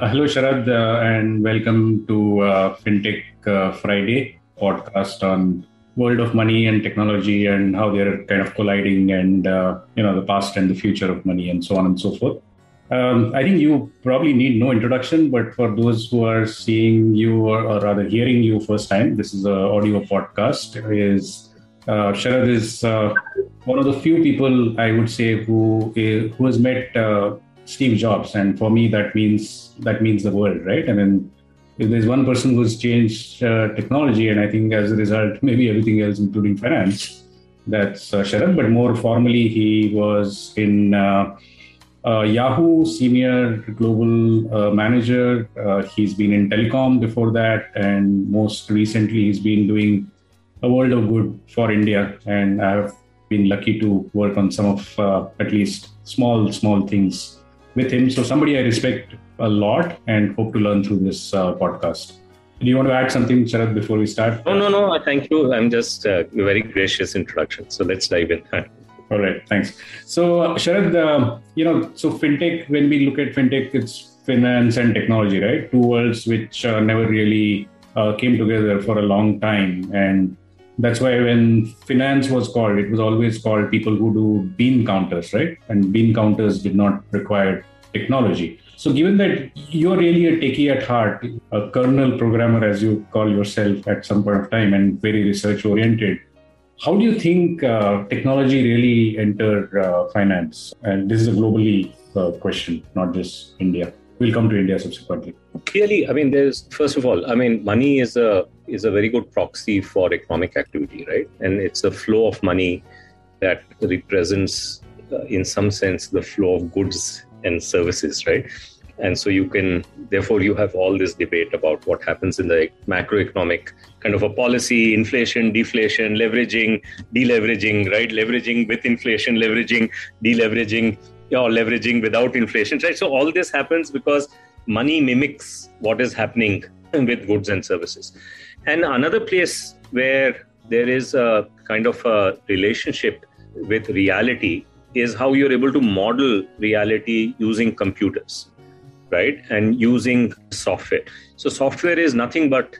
Hello, Sharad, uh, and welcome to uh, FinTech uh, Friday podcast on world of money and technology and how they're kind of colliding and uh, you know the past and the future of money and so on and so forth. Um, I think you probably need no introduction, but for those who are seeing you or, or rather hearing you first time, this is an audio podcast. Is uh, Sharad is uh, one of the few people I would say who who has met Steve Jobs, and for me that means that means the world, right? I mean, if there's one person who's changed uh, technology, and I think as a result, maybe everything else, including finance, that's uh, Sharad. But more formally, he was in uh, uh, Yahoo senior global uh, manager. Uh, he's been in telecom before that, and most recently, he's been doing a world of good for India. And I've been lucky to work on some of at least small, small things with him. So, somebody I respect a lot and hope to learn through this uh, podcast. Do you want to add something, Sharad, before we start? No, no, no. Thank you. I'm just uh, a very gracious introduction. So let's dive in. All right, thanks. So, uh, Sharad, uh, you know, so fintech, when we look at fintech, it's finance and technology, right? Two worlds which uh, never really uh, came together for a long time. And that's why when finance was called, it was always called people who do bean counters, right? And bean counters did not require technology. So, given that you're really a techie at heart, a kernel programmer, as you call yourself at some point of time, and very research oriented, how do you think uh, technology really entered uh, finance? And this is a globally uh, question, not just India. We'll come to India subsequently. Clearly, I mean, there's first of all, I mean, money is a is a very good proxy for economic activity, right? And it's a flow of money that represents, uh, in some sense, the flow of goods and services, right? and so you can therefore you have all this debate about what happens in the macroeconomic kind of a policy inflation deflation leveraging deleveraging right leveraging with inflation leveraging deleveraging or leveraging without inflation right so all this happens because money mimics what is happening with goods and services and another place where there is a kind of a relationship with reality is how you're able to model reality using computers right? And using software. So, software is nothing but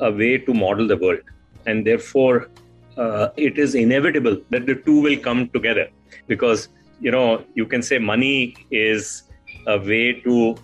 a way to model the world. And therefore, uh, it is inevitable that the two will come together because, you know, you can say money is a way to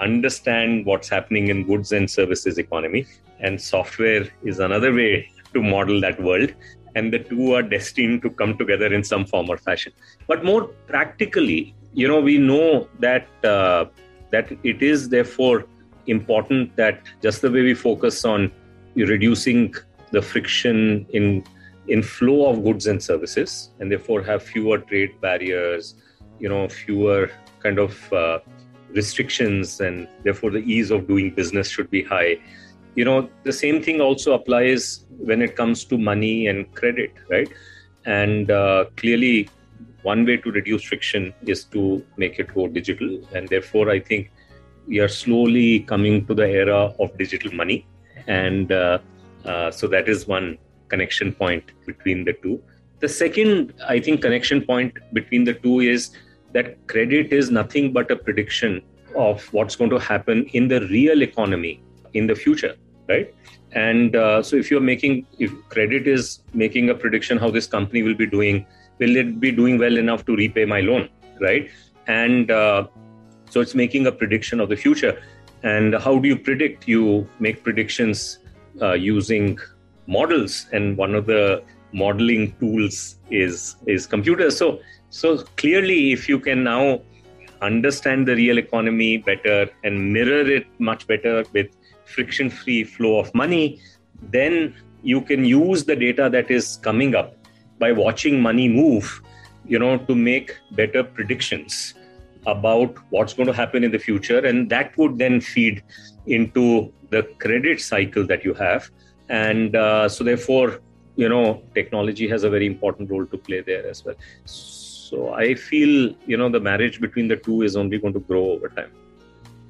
understand what's happening in goods and services economy and software is another way to model that world and the two are destined to come together in some form or fashion. But more practically you know we know that uh, that it is therefore important that just the way we focus on reducing the friction in in flow of goods and services and therefore have fewer trade barriers you know fewer kind of uh, restrictions and therefore the ease of doing business should be high. You know the same thing also applies when it comes to money and credit right? And uh, clearly one way to reduce friction is to make it go digital. And therefore i think we are slowly coming to the era of digital money. And uh, uh, so that is one connection point between the two. The second i think connection point between the two is that credit is nothing but a prediction of what's going to happen in the real economy in the future right? And uh, so if you're making if credit is making a prediction how this company will be doing will it be doing well enough to repay my loan right? And uh, so it's making a prediction of the future. And how do you predict? You make predictions uh, using models. And one of the modeling tools is is computers. So so clearly if you can now understand the real economy better and mirror it much better with friction free flow of money then you can use the data that is coming up by watching money move, you know, to make better predictions about what's going to happen in the future. And that would then feed into the credit cycle that you have. And uh, so, therefore, you know, technology has a very important role to play there as well. So, I feel, you know, the marriage between the two is only going to grow over time.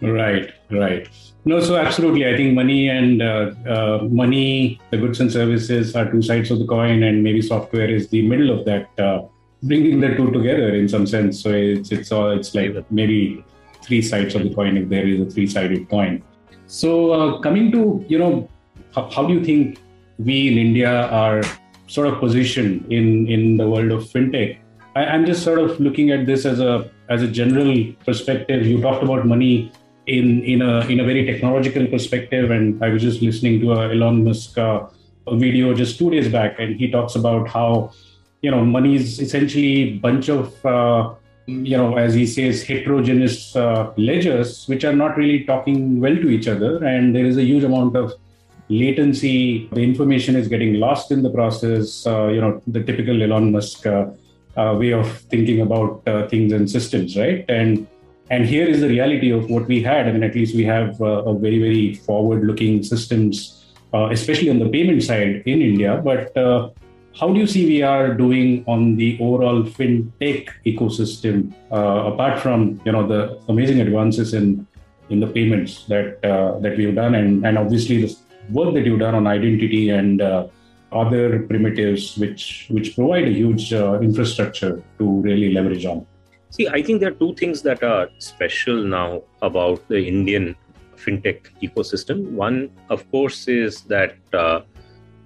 Right, right. No, so absolutely. I think money and uh, uh, money, the goods and services are two sides of the coin, and maybe software is the middle of that, uh, bringing the two together in some sense. So it's it's all it's like maybe three sides of the coin if there is a three-sided coin. So uh, coming to you know, how, how, do you think we in India are sort of positioned in in the world of fintech? I, I'm just sort of looking at this as a as a general perspective. You talked about money in in a in a very technological perspective, and I was just listening to a Elon Musk uh, video just two days back, and he talks about how you know money is essentially bunch of uh, you know as he says heterogeneous uh, ledgers which are not really talking well to each other and there is a huge amount of latency the information is getting lost in the process uh, you know the typical elon musk uh, uh, way of thinking about uh, things and systems right? And and here is the reality of what we had. I mean at least we have a very very forward looking systems especially on the payment side in india. But how do you see we are doing on the overall fintech ecosystem, uh, apart from you know the amazing advances in in the payments that uh, that we've done, and and obviously the work that you've done on identity and uh, other primitives, which which provide a huge uh, infrastructure to really leverage on. See, I think there are two things that are special now about the Indian fintech ecosystem. One, of course, is that uh,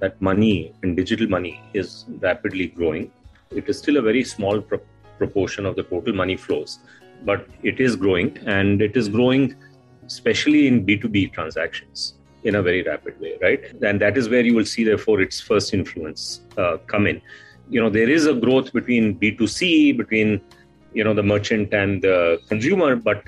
that money and digital money is rapidly growing. It is still a very small pro- proportion of the total money flows, but it is growing and it is growing especially in B2B transactions in a very rapid way, right? And that is where you will see, therefore, its first influence uh, come in. You know, there is a growth between B2C, between, you know, the merchant and the consumer, but,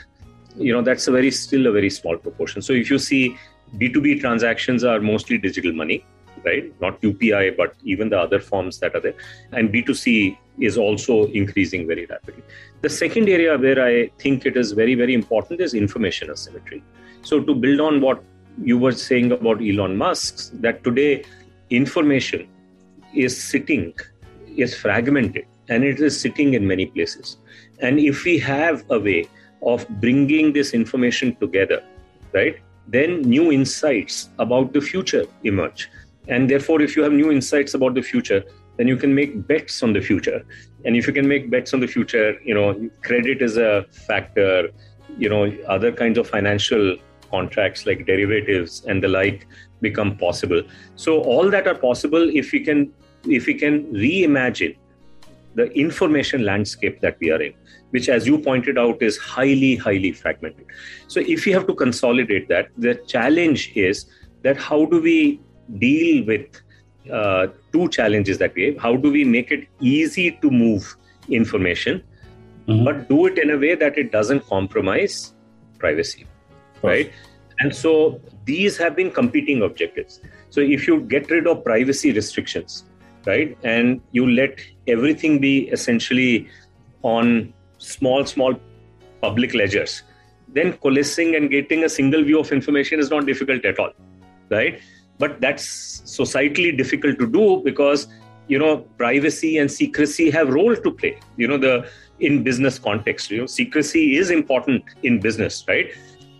you know, that's a very, still a very small proportion. So if you see B2B transactions are mostly digital money right? Not UPI, but even the other forms that are there. And B2C is also increasing very rapidly. The second area where I think it is very, very important is information asymmetry. So, to build on what you were saying about Elon Musk, that today information is sitting, is fragmented, and it is sitting in many places. And if we have a way of bringing this information together, right, then new insights about the future emerge. And therefore, if you have new insights about the future, then you can make bets on the future. And if you can make bets on the future, you know, credit is a factor, you know, other kinds of financial contracts like derivatives and the like become possible. So all that are possible if we can if we can reimagine the information landscape that we are in, which, as you pointed out, is highly, highly fragmented. So, if we have to consolidate that, the challenge is that how do we deal with uh, two challenges that we have. How do we make it easy to move information, mm-hmm. but do it in a way that it doesn't compromise privacy, right? And so these have been competing objectives. So if you get rid of privacy restrictions, right, and you let everything be essentially on small, small public ledgers, then coalescing and getting a single view of information is not difficult at all, right? but that's societally difficult to do because you know privacy and secrecy have role to play you know the in business context you know secrecy is important in business right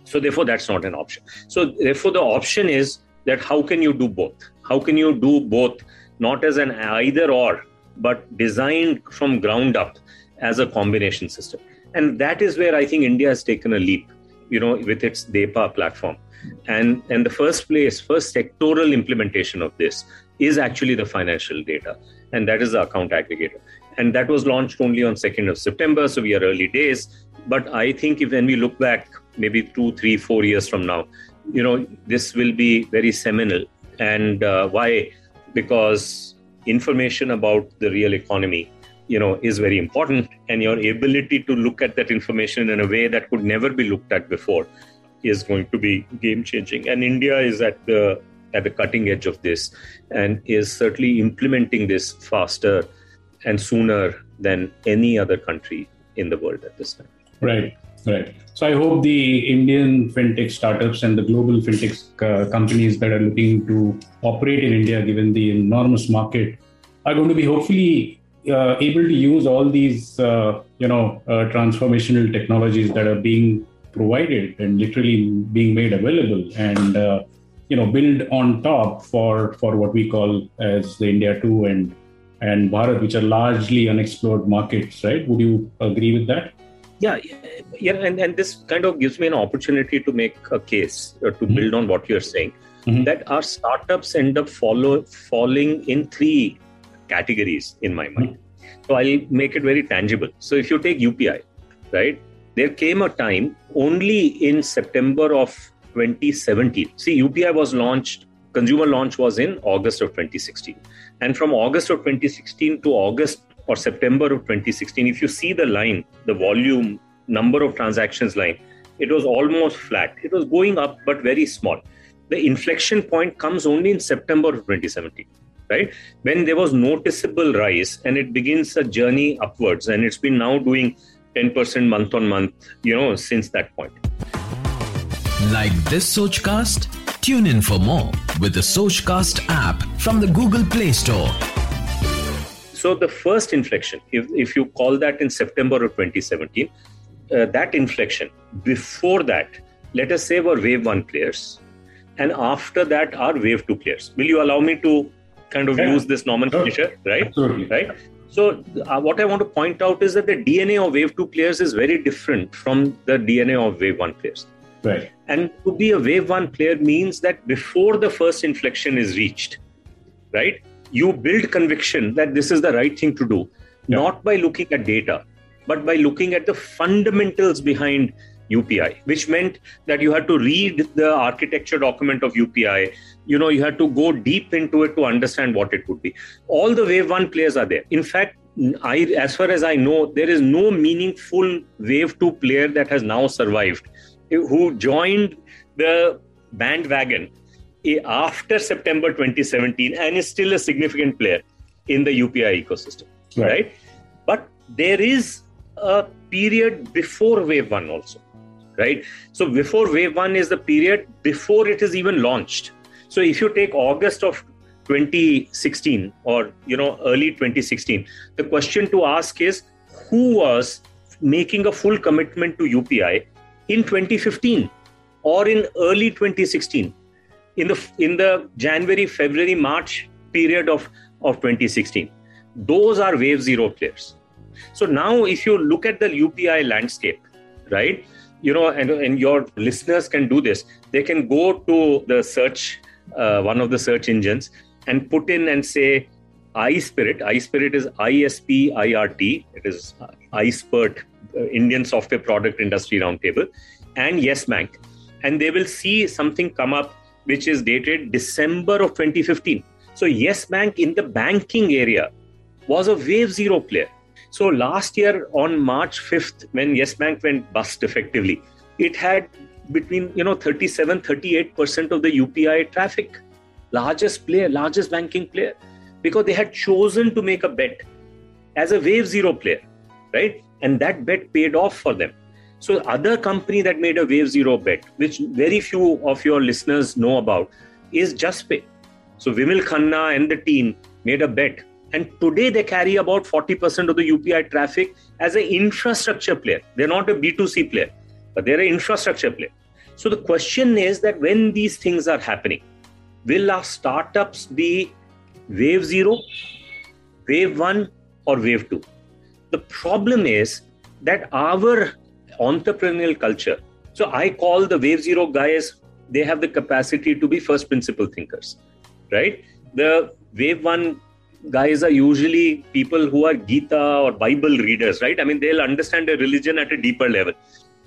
so therefore that's not an option. So therefore the option is that how can you do both? How can you do both? Not as an either or but designed from ground up as a combination system. And that is where i think india has taken a leap you know with its DEPA platform. And and the first place first sectoral implementation of this is actually the financial data. And that is the account aggregator. And that was launched only on 2nd of september so we are early days. But i think if when we look back maybe two three four years from now. You know this will be very seminal. And uh, why? Because information about the real economy you know is very important. And your ability to look at that information in a way that could never be looked at before is going to be game changing and india is at the at the cutting edge of this and is certainly implementing this faster and sooner than any other country in the world at this time. Right right so i hope the indian fintech startups and the global fintech uh, companies that are looking to operate in india given the enormous market are going to be hopefully uh, able to use all these uh, you know uh, transformational technologies that are being provided and literally being made available and uh, you know build on top for for what we call as the India 2 and and Bharat, which are largely unexplored markets, right? Would you agree with that? Yeah, yeah, and, and this kind of gives me an opportunity to make a case uh, to mm-hmm. build on what you're saying. Mm-hmm. That our startups end up follow falling in three categories in my mind. Mm-hmm. So I'll make it very tangible. So if you take UPI, right? There came a time only in September of 2017. See, UPI was launched, consumer launch was in August of 2016. And from August of 2016 to August or September of 2016, if you see the line, the volume, number of transactions line, it was almost flat. It was going up, but very small. The inflection point comes only in September of 2017, right? When there was noticeable rise and it begins a journey upwards. And it's been now doing 10% month on month, you know, since that point. Like this Sochcast? Tune in for more with the Sochcast app from the Google Play Store. So the first inflection, if, if you call that in September of 2017, uh, that inflection, before that, let us say were wave one players. And after that are wave two players. Will you allow me to kind of yeah. use this nomenclature, sure. right? Absolutely. Right. So uh, what I want to point out is that the DNA of wave two players is very different from the DNA of wave one players. Right. And to be a wave one player means that before the first inflection is reached, right? You build conviction that this is the right thing to do, yeah. not by looking at data, but by looking at the fundamentals behind UPI, which meant that you had to read the architecture document of UPI. You know, you had to go deep into it to understand what it would be. All the Wave 1 players are there. In fact, I, as far as I know, there is no meaningful Wave 2 player that has now survived who joined the bandwagon after September 2017 and is still a significant player in the UPI ecosystem, right? right? But there is a period before wave one also, right? So before wave one is the period before it is even launched. So if you take August of 2016 or you know early 2016, the question to ask is who was making a full commitment to UPI in 2015 or in early 2016 in the in the January, February, March period of, of 2016. Those are wave zero players. So now if you look at the UPI landscape, right? You know, and, and your listeners can do this. They can go to the search, uh, one of the search engines, and put in and say iSPIRT. iSPIRT is I-S-P-I-R-T. It is iSPIRT, uh, Indian Software Product Industry Roundtable, and Yes Bank. And they will see something come up which is dated December of 2015. So, Yes Bank in the banking area was a wave zero player. So, last year on March 5th, when Yes Bank went bust effectively, it had between you know 37 38% of the UPI traffic. Largest player, largest banking player, because they had chosen to make a bet as a wave zero player, right? And that bet paid off for them. So, other company that made a Wave Zero bet, which very few of your listeners know about, is Juspay. So, Vimal Khanna and the team made a bet, and today they carry about 40% of the UPI traffic as an infrastructure player. They're not a B2C player, but they're an infrastructure player. So, the question is that when these things are happening, will our startups be Wave Zero, Wave One, or Wave Two? The problem is that our entrepreneurial culture. So I call the Wave Zero guys, they have the capacity to be first principle thinkers, right? The Wave One guys are usually people who are Gita or Bible readers, right? I mean, they'll understand a religion at a deeper level.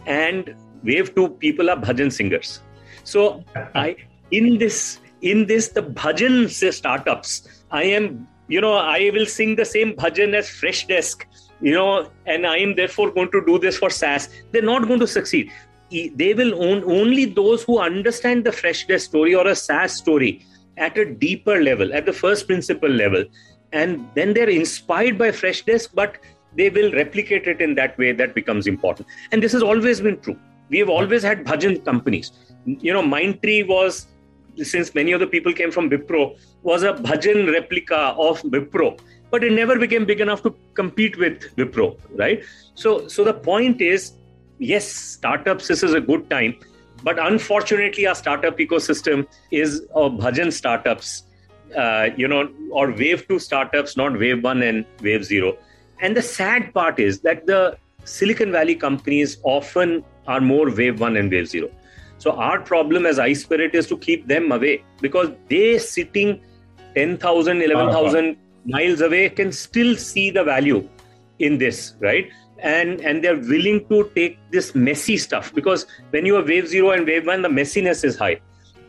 And Wave Two people are bhajan singers. So I in this in this the bhajan startups, I am you know I will sing the same bhajan as Freshdesk you know, and I am therefore going to do this for SaaS, they're not going to succeed. They will own only those who understand the Freshdesk story or a SaaS story at a deeper level, at the first principle level. And then they're inspired by Freshdesk, but they will replicate it in that way that becomes important. And this has always been true. We have always had bhajan companies. You know, Mindtree was, since many of the people came from Wipro, was a bhajan replica of Wipro but it never became big enough to compete with Wipro, right? So, so the point is, yes, startups. This is a good time, but unfortunately, our startup ecosystem is of bhajan startups, uh, you know, or wave two startups, not wave one and wave zero. And the sad part is that the Silicon Valley companies often are more wave one and wave zero. So our problem as iSPIRT is to keep them away because they sitting 10,000, 11,000 miles away can still see the value in this, right? And and they're willing to take this messy stuff because when you are wave zero and wave one, the messiness is high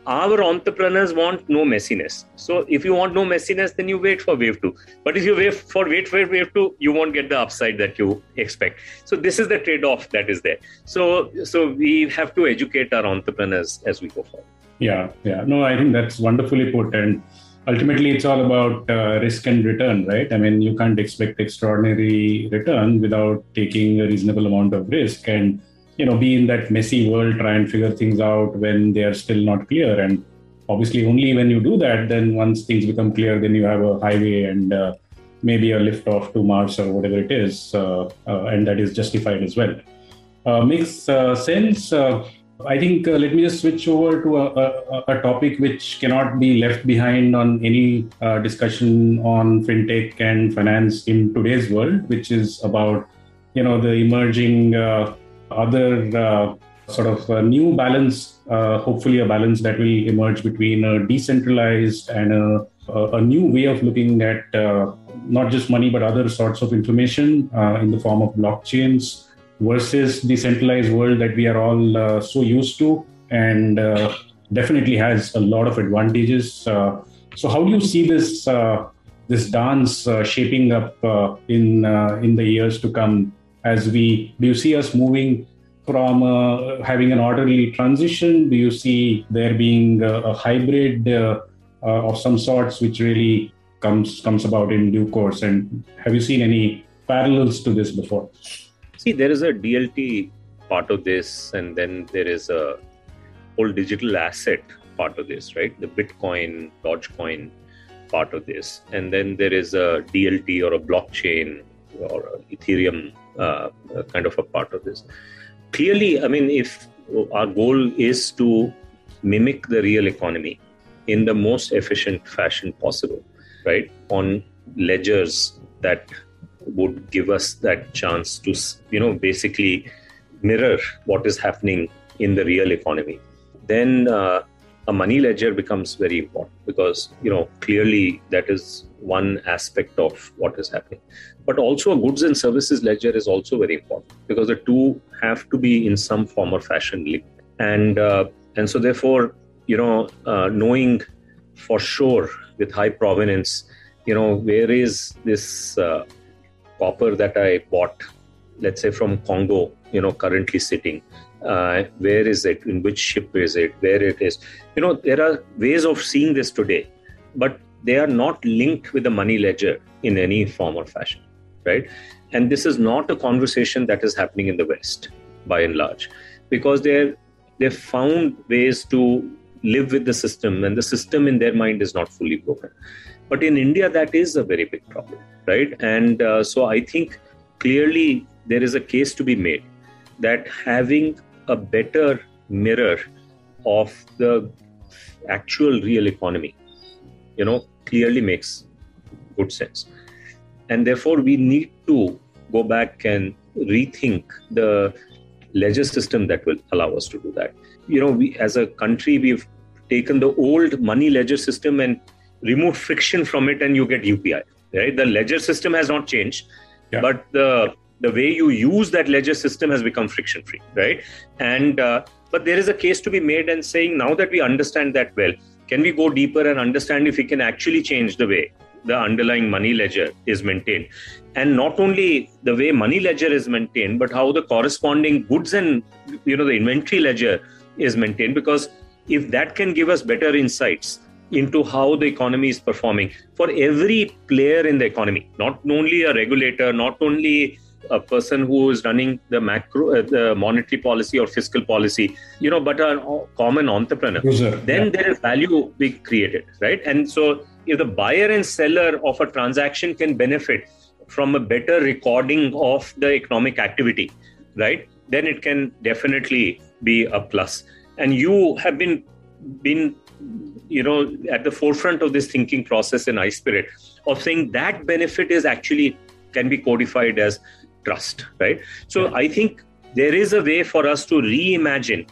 our entrepreneurs want no messiness. So if you want no messiness, then you wait for wave two. But if you wait for wait for wave two, you won't get the upside that you expect. So this is the trade-off that is there. So so we have to educate our entrepreneurs as we go forward. Yeah, yeah. No, I think that's wonderfully put. And ultimately, it's all about uh, risk and return, right? I mean, you can't expect extraordinary return without taking a reasonable amount of risk and you know be in that messy world try and figure things out when they are still not clear. And obviously only when you do that then once things become clear then you have a highway and uh, maybe a lift off to mars or whatever it is uh, uh, and that is justified as well. Uh, makes uh, sense I think uh, let me just switch over to a, a, a, topic which cannot be left behind on any uh, discussion on fintech and finance in today's world, which is about you know the emerging uh, other uh, sort of new balance, uh, hopefully a balance that will emerge between a decentralized and a, a new way of looking at uh, not just money but other sorts of information in the form of blockchains versus the centralized world that we are all uh, so used to and uh, definitely has a lot of advantages. so how do you see this this dance shaping up in in the years to come? as we do you see us moving from uh, having an orderly transition do you see there being a, a hybrid uh, uh, of some sorts which really comes comes about in due course and have you seen any parallels to this before see there is a dlt part of this and then there is a whole digital asset part of this right the bitcoin dogecoin part of this and then there is a dlt or a blockchain or ethereum uh, kind of a part of this. Clearly, I mean, if our goal is to mimic the real economy in the most efficient fashion possible, right? On ledgers that would give us that chance to, you know, basically mirror what is happening in the real economy, then uh, a money ledger becomes very important because, you know, clearly that is one aspect of what is happening. But also a goods and services ledger is also very important because the two have to be in some form or fashion linked. And uh, and so therefore you know uh, knowing for sure with high provenance you know where is this uh, copper that i bought let's say from congo you know currently sitting. Uh, where is it? In which ship is it? Where it is? You know there are ways of seeing this today but they are not linked with the money ledger in any form or fashion right? And this is not a conversation that is happening in the West, by and large, because they're they've found ways to live with the system, and the system in their mind is not fully broken. But in India, that is a very big problem, right? And uh, so I think clearly there is a case to be made that having a better mirror of the actual real economy, you know, clearly makes good sense and therefore we need to go back and rethink the ledger system that will allow us to do that you know we as a country we've taken the old money ledger system and removed friction from it and you get upi right? The ledger system has not changed yeah. but the the way you use that ledger system has become friction free right? And uh, but there is a case to be made and saying now that we understand that well can we go deeper and understand if we can actually change the way the underlying money ledger is maintained? And not only the way money ledger is maintained but how the corresponding goods and you know the inventory ledger is maintained because if that can give us better insights into how the economy is performing for every player in the economy not only a regulator not only a person who is running the macro uh, the monetary policy or fiscal policy you know but a common entrepreneur then yeah. there is value being created right and so if the buyer and seller of a transaction can benefit from a better recording of the economic activity, right? Then it can definitely be a plus. And you have been been you know at the forefront of this thinking process in iSPIRT of saying that benefit is actually can be codified as trust, right? So yeah. I think there is a way for us to reimagine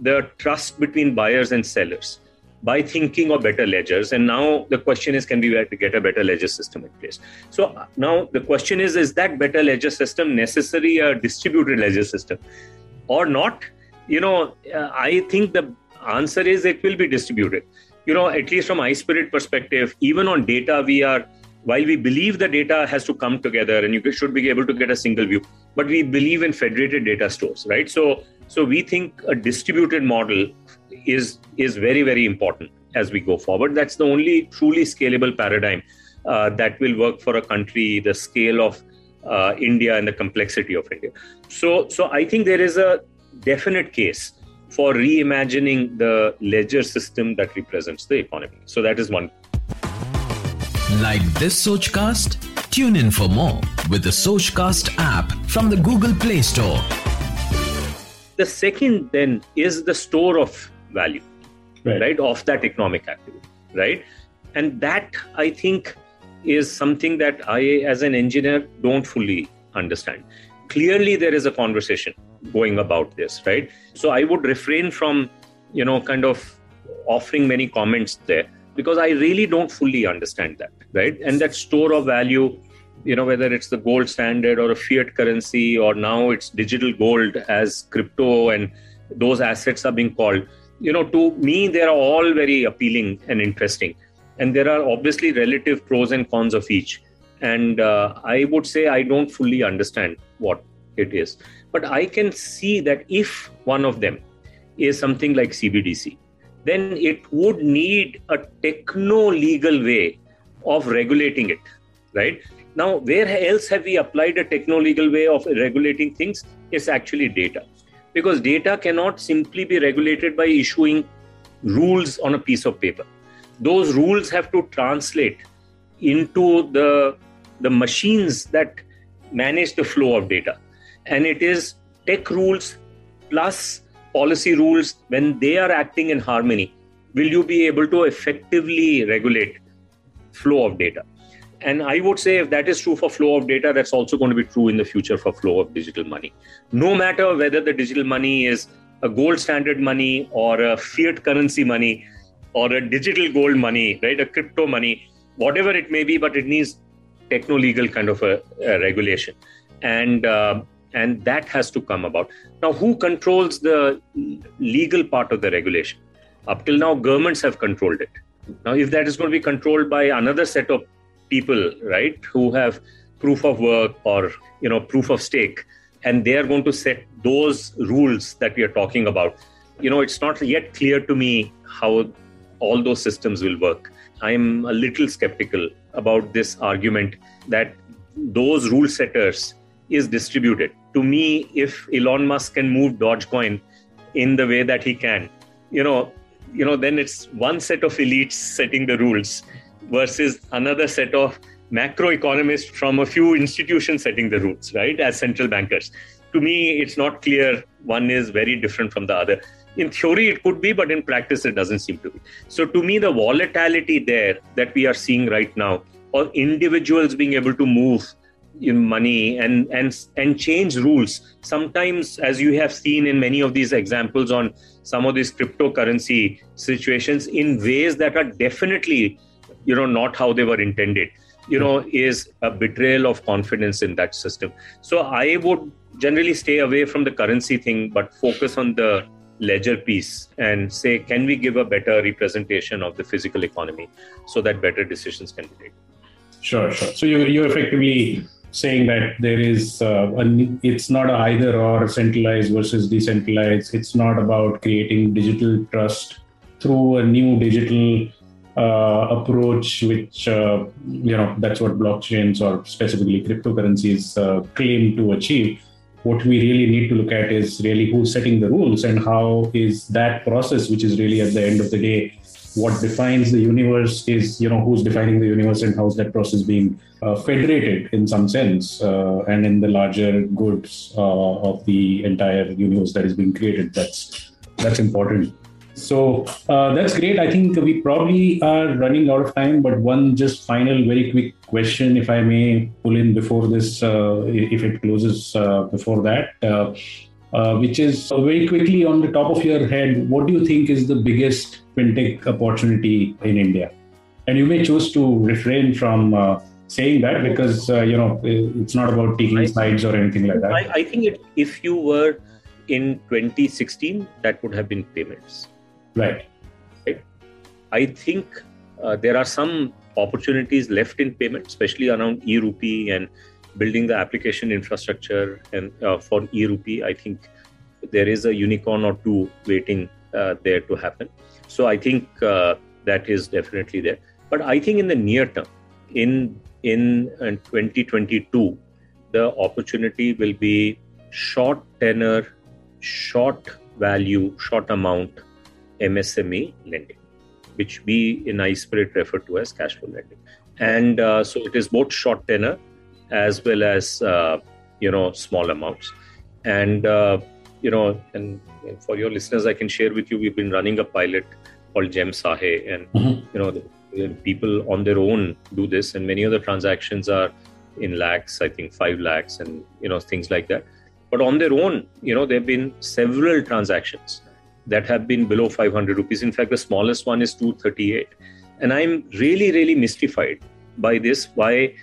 the trust between buyers and sellers by thinking of better ledgers. And now the question is, can we get a better ledger system in place? So now the question is, is that better ledger system necessary a distributed ledger system or not? You know, uh, I think the answer is it will be distributed. You know, at least from iSPIRT perspective, even on data, we are while we believe the data has to come together and you should be able to get a single view but we believe in federated data stores right? So so we think a distributed model is is very very important as we go forward. That's the only truly scalable paradigm uh, that will work for a country the scale of uh, india and the complexity of india. So so i think there is a definite case for reimagining the ledger system that represents the economy so that is one like this Sochcast? Tune in for more with the Sochcast app from the Google Play Store. The second then is the store of value, right, right of that economic activity, right? And that I think is something that I, as an engineer, don't fully understand. Clearly, there is a conversation going about this, right? So I would refrain from, you know, kind of offering many comments there because I really don't fully understand that, right? And that store of value, you know, whether it's the gold standard or a fiat currency or now it's digital gold as crypto and those assets are being called, you know, to me, they are all very appealing and interesting. And there are obviously relative pros and cons of each. And uh, I would say I don't fully understand what it is. But I can see that if one of them is something like CBDC, then it would need a techno legal way of regulating it, right? Now, where else have we applied a techno legal way of regulating things? It's actually data. Because data cannot simply be regulated by issuing rules on a piece of paper. Those rules have to translate into the, the machines that manage the flow of data. And it is tech rules plus policy rules, when they are acting in harmony, will you be able to effectively regulate flow of data? And I would say if that is true for flow of data, that's also going to be true in the future for flow of digital money. No matter whether the digital money is a gold standard money or a fiat currency money or a digital gold money, right? A crypto money, whatever it may be, but it needs techno legal kind of a, a regulation. And uh, and that has to come about. Now, who controls the legal part of the regulation? Up till now, governments have controlled it. Now, if that is going to be controlled by another set of people, right, who have proof of work or you know proof of stake, and they are going to set those rules that we are talking about, you know, it's not yet clear to me how all those systems will work. I'm a little skeptical about this argument that those rule setters is distributed. To me, if Elon Musk can move Dogecoin in the way that he can, you know, you know, then it's one set of elites setting the rules versus another set of macroeconomists from a few institutions setting the rules, right? As central bankers. To me, it's not clear one is very different from the other. In theory, it could be, but in practice, it doesn't seem to be. So, to me, the volatility there that we are seeing right now, or individuals being able to move in money and and and change rules sometimes as you have seen in many of these examples on some of these cryptocurrency situations in ways that are definitely you know not how they were intended you know is a betrayal of confidence in that system so i would generally stay away from the currency thing but focus on the ledger piece and say can we give a better representation of the physical economy so that better decisions can be taken? Sure sure. So you you effectively saying that there is uh, a, it's not either or centralized versus decentralized. It's not about creating digital trust through a new digital uh, approach which uh, you know that's what blockchains or specifically cryptocurrencies uh, claim to achieve what we really need to look at is really who's setting the rules and how is that process which is really at the end of the day what defines the universe is you know who's defining the universe and how's that process being uh, federated in some sense uh, and in the larger goods uh, of the entire universe that is being created that's that's important So uh, that's great. I think we probably are running out of time, but one just final, very quick question, if I may pull in before this, uh, if it closes uh, before that, uh, uh, which is very quickly on the top of your head, what do you think is the biggest fintech opportunity in India? And you may choose to refrain from uh, saying that because you know it's not about taking I, sides or anything like that. I, I think it, if you were in 2016, that would have been payments Right. right? I think uh, there are some opportunities left in payment, especially around e-rupee and building the application infrastructure. And uh, for e-rupee, I think there is a unicorn or two waiting uh, there to happen. So I think uh, that is definitely there. But I think in the near term, in in 2022, the opportunity will be short tenor, short value, short amount MSME lending, which we in iSPIRT refer to as cash flow lending. And uh, so it is both short tenor as well as uh, you know small amounts. And uh, you know, and, for your listeners, I can share with you, we've been running a pilot called GeM Sahay, and mm-hmm. you know, the, the people on their own do this, and many of the transactions are in lakhs, I think five lakhs, and you know things like that. But on their own, you know, there have been several transactions that have been below 500 rupees. In fact, the smallest one is 238. And I'm really, really mystified by this. Why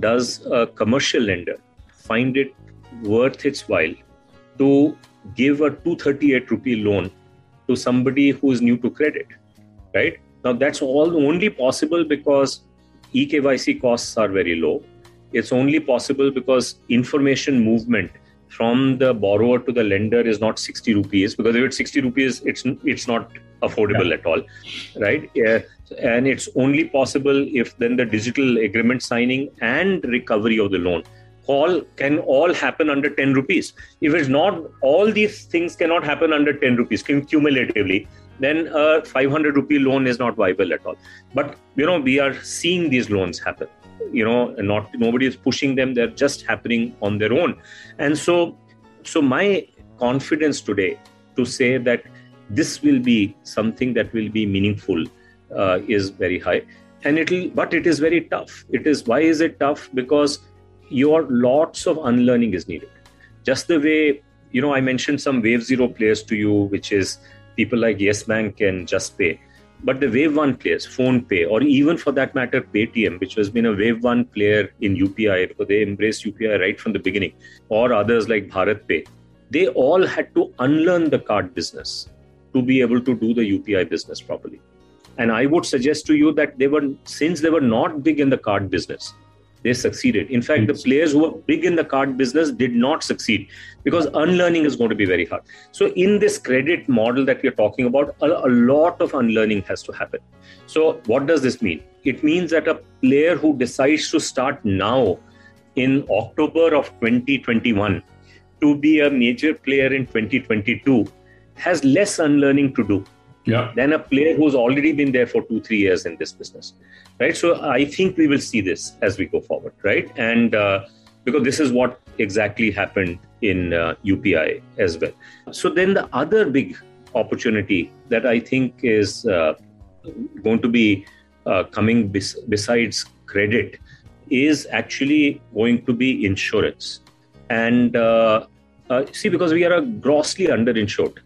does a commercial lender find it worth its while to give a 238 rupee loan to somebody who is new to credit? Right? Now, that's all only possible because eKYC costs are very low. It's only possible because information movement from the borrower to the lender is not 60 rupees because if it's 60 rupees it's it's not affordable yeah. at all right yeah. and it's only possible if then the digital agreement signing and recovery of the loan all can all happen under 10 rupees if it's not all these things cannot happen under 10 rupees cumulatively then a 500 rupee loan is not viable at all but you know we are seeing these loans happen you know not nobody is pushing them. They're just happening on their own. And so so my confidence today to say that this will be something that will be meaningful uh, is very high. And it'll but it is very tough. It is why is it tough? Because your lots of unlearning is needed. Just the way you know i mentioned some wave zero players to you which is people like yes bank and Juspay but the wave one players, PhonePe, or even for that matter, Paytm, which has been a wave one player in UPI because they embraced UPI right from the beginning, or others like BharatPe, they all had to unlearn the card business to be able to do the UPI business properly. And I would suggest to you that they were, since they were not big in the card business, they succeeded. In fact, the players who were big in the card business did not succeed because unlearning is going to be very hard. So, in this credit model that we are talking about, a, a, lot of unlearning has to happen. So, what does this mean? It means that a player who decides to start now in October of 2021 to be a major player in 2022 has less unlearning to do yeah. than a player who's already been there for two, three years in this business. Right. So I think we will see this as we go forward. Right. And uh, because this is what exactly happened in uh, UPI as well. So then the other big opportunity that I think is uh, going to be uh, coming bes- besides credit is actually going to be insurance. And uh, uh, see, because we are a grossly underinsured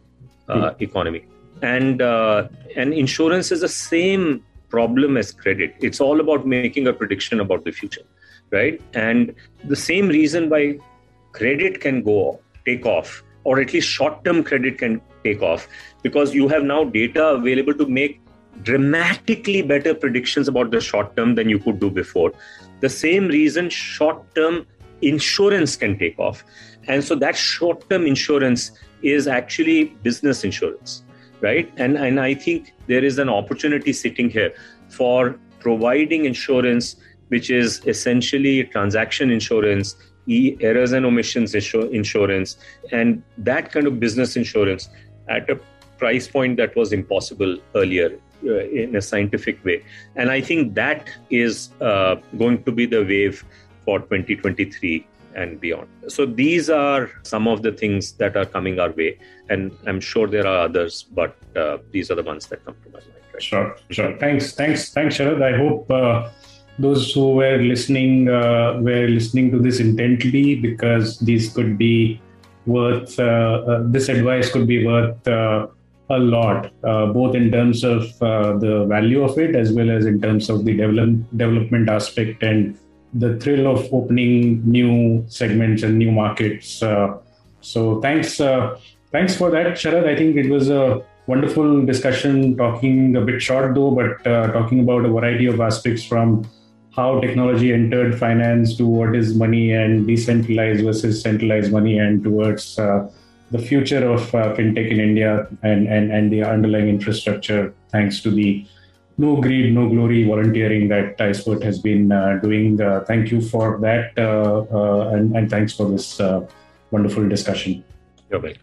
mm. economy and uh, and insurance is the same problem as credit. It's all about making a prediction about the future right? And the same reason why credit can go take off or at least short term credit can take off because you have now data available to make dramatically better predictions about the short term than you could do before. The same reason short term insurance can take off. And so that short term insurance is actually business insurance right? And and I think there is an opportunity sitting here for providing insurance, which is essentially transaction insurance, e- errors and omissions insurance, and that kind of business insurance at a price point that was impossible earlier uh, in a scientific way. And I think that is uh, going to be the wave for 2023 and beyond. So these are some of the things that are coming our way, and I'm sure there are others, but uh, these are the ones that come to my mind. Right? Sure, sure. Thanks, thanks, thanks, Sharad. I hope uh, those who were listening uh, were listening to this intently because these could be worth. Uh, uh, this advice could be worth uh, a lot, both in terms of the value of it as well as in terms of the develop, development aspect and the thrill of opening new segments and new markets. Uh, so thanks, uh, thanks for that, Sharad. I think it was a wonderful discussion, talking a bit short though, but uh, talking about a variety of aspects from how technology entered finance to what is money and decentralized versus centralized money and towards uh, the future of uh, fintech in India and, and, and the underlying infrastructure, thanks to the no greed, no glory volunteering that iSPIRT has been uh, doing. Uh, thank you for that, uh, uh and, and, thanks for this uh, wonderful discussion. You're welcome.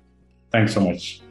Thanks so much.